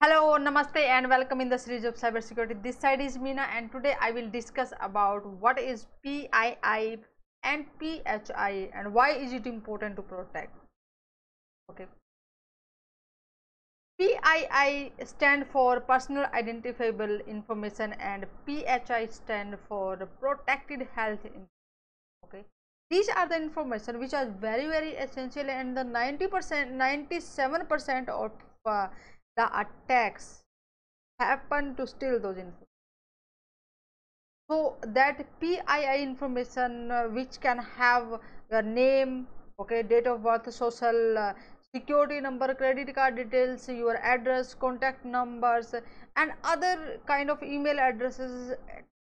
Hello, Namaste and welcome in the series of cybersecurity. This side is Meena and today I will discuss about what is PII and PHI and why is it important to protect. Okay. PII stand for personal identifiable information and PHI stand for protected health information. okay these are the information which are very very essential and the 90 percent 97 percent of uh, the attacks happen to steal those information. So that PII information uh, which can have your name, okay, date of birth, social uh, security number, credit card details, your address, contact numbers and other kind of email addresses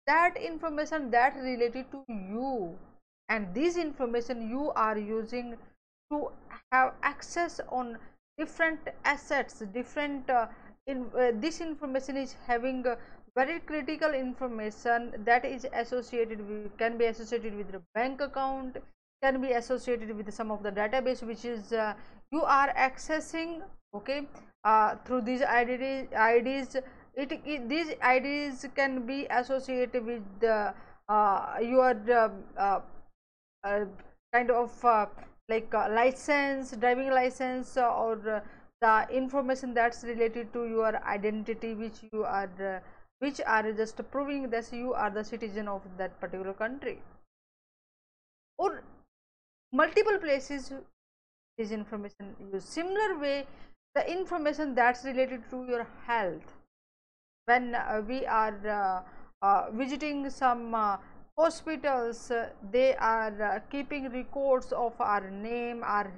that information that related to you and this information you are using to have access on different assets different uh, in uh, this information is having uh, very critical information that is associated with can be associated with the bank account can be associated with some of the database which is uh, you are accessing okay uh, through these IDs, IDs it, it, these IDs can be associated with the, uh, your um, kind of like uh, license driving license uh, or uh, the information that's related to your identity which you are uh, which are just proving that you are the citizen of that particular country. Or multiple places this information use similar way the information that's related to your health. When uh, we are uh, visiting some hospitals uh, they are uh, keeping records of our name our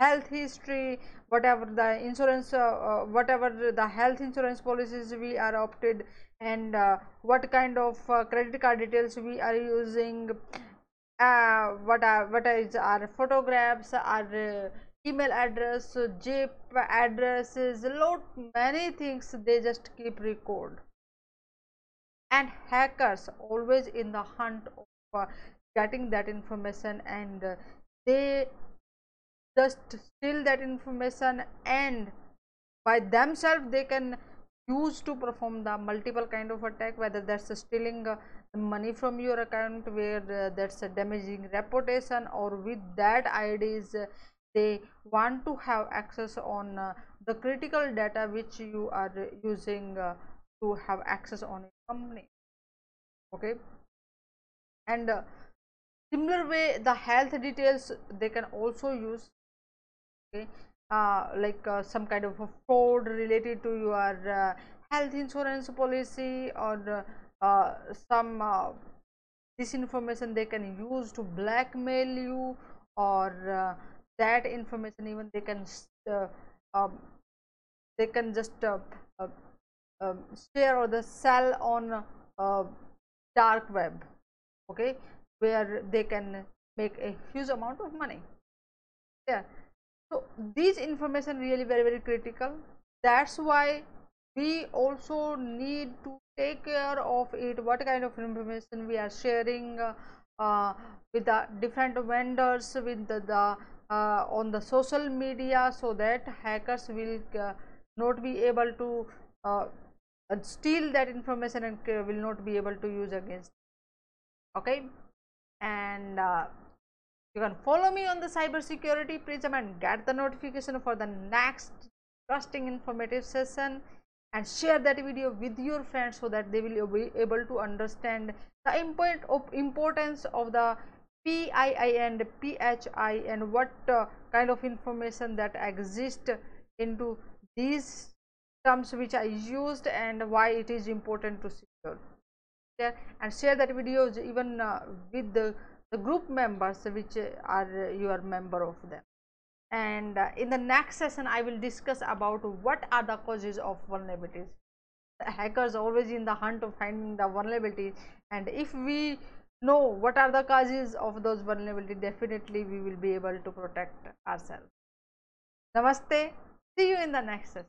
health history whatever the insurance uh, whatever the health insurance policies we are opted and what kind of credit card details we are using uh, what are what is our photographs our email address zip addresses lot many things they just keep record and hackers always in the hunt of uh, getting that information and uh, they just steal that information and by themselves they can use to perform the multiple kind of attack whether that's stealing uh, money from your account where uh, that's a damaging reputation or with that IDs uh, they want to have access on uh, the critical data which you are using to have access on a company okay? And uh, similar way the health details they can also use okay? Uh, like uh, some kind of a fraud related to your uh, health insurance policy or uh, some uh, this information they can use to blackmail you or that information even they can um, they can just share or the sell on uh, dark web okay where they can make a huge amount of money. Yeah. So these information really very very critical. That's why we also need to take care of it what kind of information we are sharing uh, uh, with the different vendors with the, the uh, on the social media so that hackers will uh, not be able to steal that information and will not be able to use against okay? And uh, you can follow me on the cyber security prism and get the notification for the next trusting informative session and share that video with your friends so that they will be able to understand the important of importance of the PII and PHI and what uh, kind of information that exist into these terms which are used and why it is important to secure. And share that videos even uh, with the, the, group members which are you are member of them. And uh, in the next session I will discuss about what are the causes of vulnerabilities. The hackers always in the hunt of finding the vulnerabilities and if we know what are the causes of those vulnerabilities definitely we will be able to protect ourselves. Namaste. See you in the next session